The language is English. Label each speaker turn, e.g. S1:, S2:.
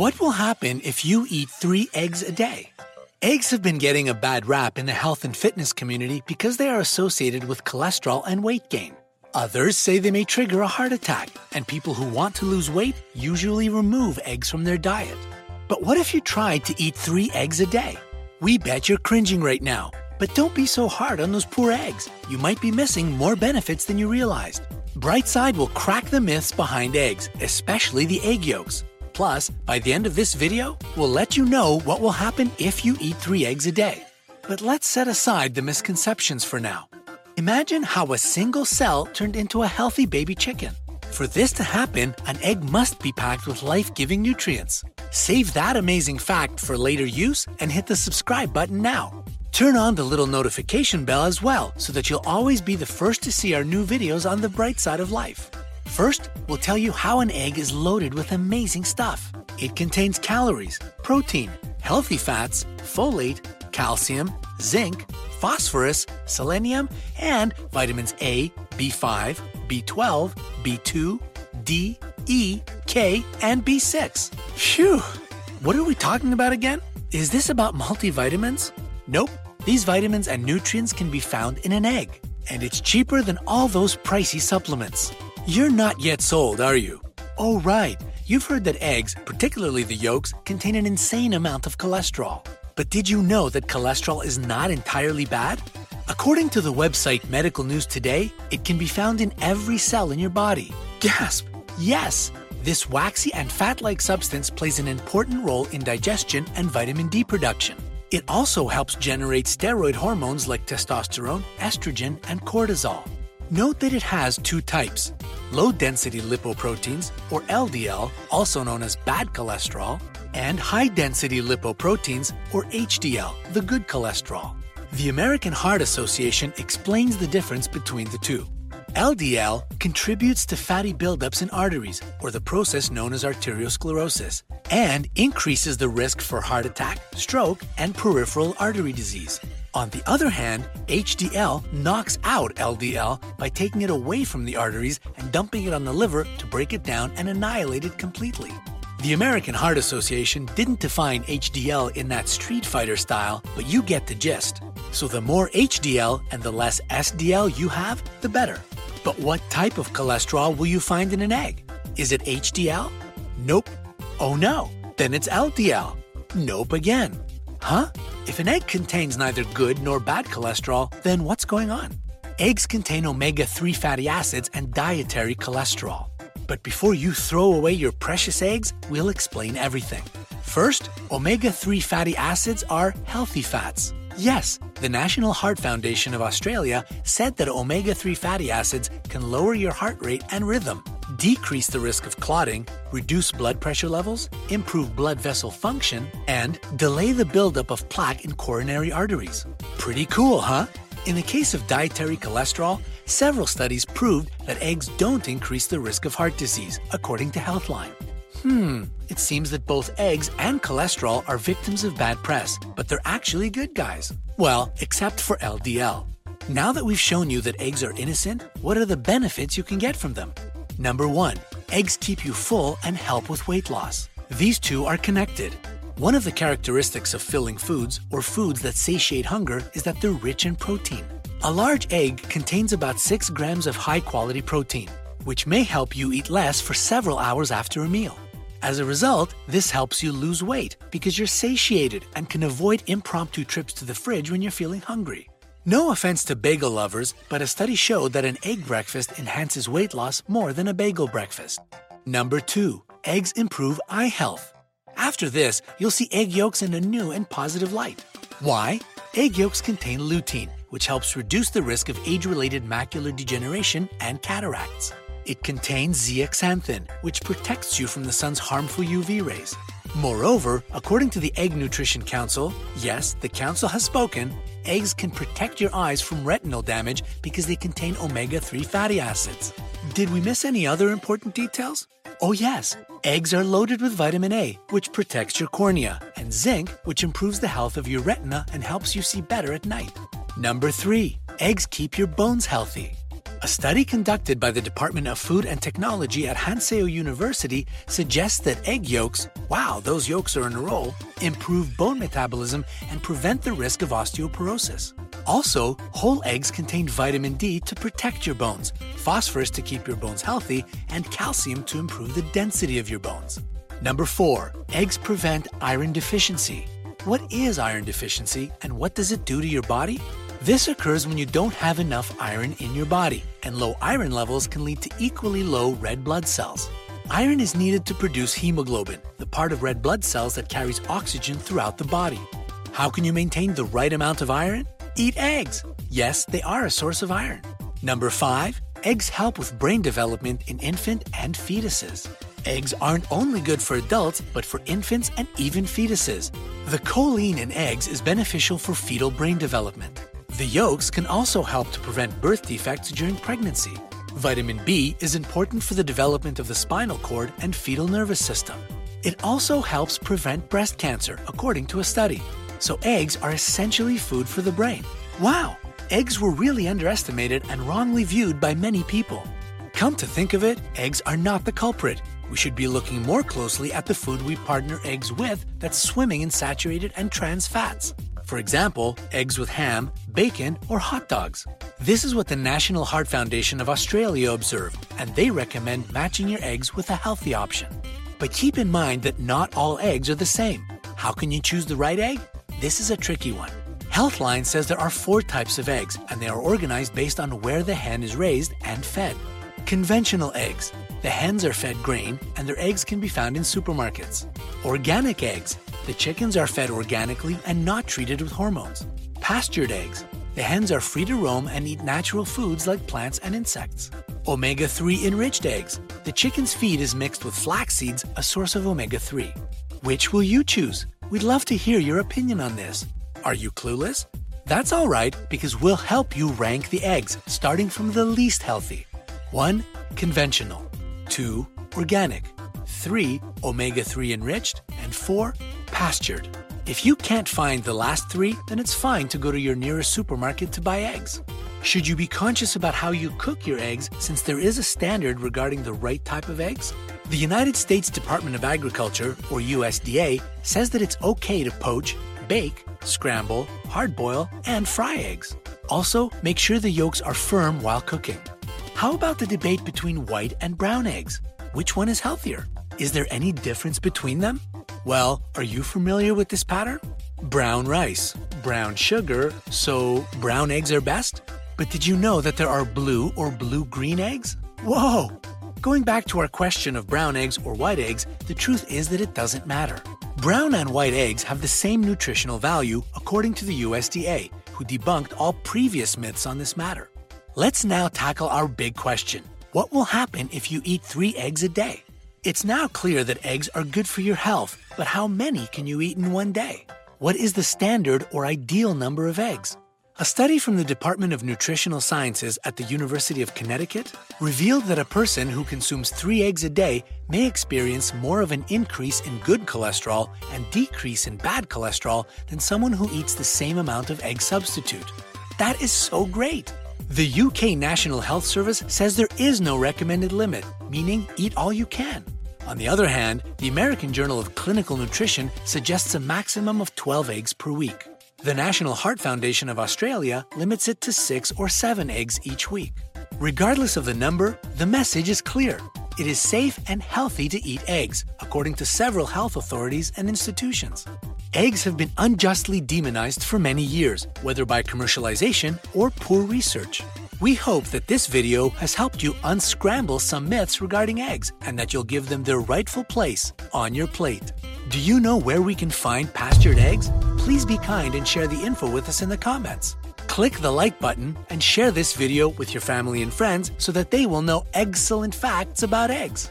S1: What will happen if you eat three eggs a day? Eggs have been getting a bad rap in the health and fitness community because they are associated with cholesterol and weight gain. Others say they may trigger a heart attack, and people who want to lose weight usually remove eggs from their diet. But what if you tried to eat three eggs a day? We bet you're cringing right now. But don't be so hard on those poor eggs. You might be missing more benefits than you realized. Brightside will crack the myths behind eggs, especially the egg yolks. Plus, by the end of this video, we'll let you know what will happen if you eat three eggs a day. But let's set aside the misconceptions for now. Imagine how a single cell turned into a healthy baby chicken. For this to happen, an egg must be packed with life giving nutrients. Save that amazing fact for later use and hit the subscribe button now. Turn on the little notification bell as well so that you'll always be the first to see our new videos on the bright side of life. First, we'll tell you how an egg is loaded with amazing stuff. It contains calories, protein, healthy fats, folate, calcium, zinc, phosphorus, selenium, and vitamins A, B5, B12, B2, D, E, K, and B6. Phew! What are we talking about again? Is this about multivitamins? Nope. These vitamins and nutrients can be found in an egg, and it's cheaper than all those pricey supplements. You're not yet sold, are you? Oh, right. You've heard that eggs, particularly the yolks, contain an insane amount of cholesterol. But did you know that cholesterol is not entirely bad? According to the website Medical News Today, it can be found in every cell in your body. Gasp! Yes! This waxy and fat like substance plays an important role in digestion and vitamin D production. It also helps generate steroid hormones like testosterone, estrogen, and cortisol. Note that it has two types low density lipoproteins, or LDL, also known as bad cholesterol, and high density lipoproteins, or HDL, the good cholesterol. The American Heart Association explains the difference between the two. LDL contributes to fatty buildups in arteries, or the process known as arteriosclerosis, and increases the risk for heart attack, stroke, and peripheral artery disease. On the other hand, HDL knocks out LDL by taking it away from the arteries and dumping it on the liver to break it down and annihilate it completely. The American Heart Association didn't define HDL in that Street Fighter style, but you get the gist. So the more HDL and the less LDL you have, the better. But what type of cholesterol will you find in an egg? Is it HDL? Nope. Oh no, then it's LDL. Nope again. Huh? If an egg contains neither good nor bad cholesterol, then what's going on? Eggs contain omega 3 fatty acids and dietary cholesterol. But before you throw away your precious eggs, we'll explain everything. First, omega 3 fatty acids are healthy fats. Yes, the National Heart Foundation of Australia said that omega 3 fatty acids can lower your heart rate and rhythm, decrease the risk of clotting, reduce blood pressure levels, improve blood vessel function, and delay the buildup of plaque in coronary arteries. Pretty cool, huh? In the case of dietary cholesterol, several studies proved that eggs don't increase the risk of heart disease, according to Healthline. Hmm, it seems that both eggs and cholesterol are victims of bad press, but they're actually good guys. Well, except for LDL. Now that we've shown you that eggs are innocent, what are the benefits you can get from them? Number one, eggs keep you full and help with weight loss. These two are connected. One of the characteristics of filling foods, or foods that satiate hunger, is that they're rich in protein. A large egg contains about 6 grams of high quality protein, which may help you eat less for several hours after a meal. As a result, this helps you lose weight because you're satiated and can avoid impromptu trips to the fridge when you're feeling hungry. No offense to bagel lovers, but a study showed that an egg breakfast enhances weight loss more than a bagel breakfast. Number 2. Eggs improve eye health. After this, you'll see egg yolks in a new and positive light. Why? Egg yolks contain lutein, which helps reduce the risk of age related macular degeneration and cataracts. It contains zeaxanthin, which protects you from the sun's harmful UV rays. Moreover, according to the Egg Nutrition Council, yes, the council has spoken, eggs can protect your eyes from retinal damage because they contain omega 3 fatty acids. Did we miss any other important details? Oh, yes. Eggs are loaded with vitamin A, which protects your cornea, and zinc, which improves the health of your retina and helps you see better at night. Number 3. Eggs keep your bones healthy. A study conducted by the Department of Food and Technology at Hanseo University suggests that egg yolks, wow, those yolks are in a roll, improve bone metabolism and prevent the risk of osteoporosis. Also, whole eggs contain vitamin D to protect your bones, phosphorus to keep your bones healthy, and calcium to improve the density of your bones. Number 4. Eggs prevent iron deficiency. What is iron deficiency and what does it do to your body? This occurs when you don't have enough iron in your body, and low iron levels can lead to equally low red blood cells. Iron is needed to produce hemoglobin, the part of red blood cells that carries oxygen throughout the body. How can you maintain the right amount of iron? Eat eggs. Yes, they are a source of iron. Number 5. Eggs help with brain development in infant and fetuses. Eggs aren't only good for adults, but for infants and even fetuses. The choline in eggs is beneficial for fetal brain development. The yolks can also help to prevent birth defects during pregnancy. Vitamin B is important for the development of the spinal cord and fetal nervous system. It also helps prevent breast cancer, according to a study. So, eggs are essentially food for the brain. Wow! Eggs were really underestimated and wrongly viewed by many people. Come to think of it, eggs are not the culprit we should be looking more closely at the food we partner eggs with that's swimming in saturated and trans fats. For example, eggs with ham, bacon, or hot dogs. This is what the National Heart Foundation of Australia observed, and they recommend matching your eggs with a healthy option. But keep in mind that not all eggs are the same. How can you choose the right egg? This is a tricky one. Healthline says there are four types of eggs, and they are organized based on where the hen is raised and fed. Conventional eggs. The hens are fed grain, and their eggs can be found in supermarkets. Organic eggs. The chickens are fed organically and not treated with hormones. Pastured eggs. The hens are free to roam and eat natural foods like plants and insects. Omega 3 enriched eggs. The chicken's feed is mixed with flax seeds, a source of omega 3. Which will you choose? We'd love to hear your opinion on this. Are you clueless? That's all right because we'll help you rank the eggs, starting from the least healthy. 1. Conventional. 2. Organic. 3. Omega 3 enriched. And 4. Pastured. If you can't find the last three, then it's fine to go to your nearest supermarket to buy eggs. Should you be conscious about how you cook your eggs since there is a standard regarding the right type of eggs? The United States Department of Agriculture, or USDA, says that it's okay to poach, bake, scramble, hard boil, and fry eggs. Also, make sure the yolks are firm while cooking. How about the debate between white and brown eggs? Which one is healthier? Is there any difference between them? Well, are you familiar with this pattern? Brown rice, brown sugar, so brown eggs are best? But did you know that there are blue or blue green eggs? Whoa! Going back to our question of brown eggs or white eggs, the truth is that it doesn't matter. Brown and white eggs have the same nutritional value according to the USDA, who debunked all previous myths on this matter. Let's now tackle our big question What will happen if you eat three eggs a day? It's now clear that eggs are good for your health, but how many can you eat in one day? What is the standard or ideal number of eggs? A study from the Department of Nutritional Sciences at the University of Connecticut revealed that a person who consumes three eggs a day may experience more of an increase in good cholesterol and decrease in bad cholesterol than someone who eats the same amount of egg substitute. That is so great! The UK National Health Service says there is no recommended limit, meaning eat all you can. On the other hand, the American Journal of Clinical Nutrition suggests a maximum of 12 eggs per week. The National Heart Foundation of Australia limits it to 6 or 7 eggs each week. Regardless of the number, the message is clear. It is safe and healthy to eat eggs, according to several health authorities and institutions. Eggs have been unjustly demonized for many years, whether by commercialization or poor research. We hope that this video has helped you unscramble some myths regarding eggs and that you'll give them their rightful place on your plate. Do you know where we can find pastured eggs? Please be kind and share the info with us in the comments. Click the like button and share this video with your family and friends so that they will know excellent facts about eggs.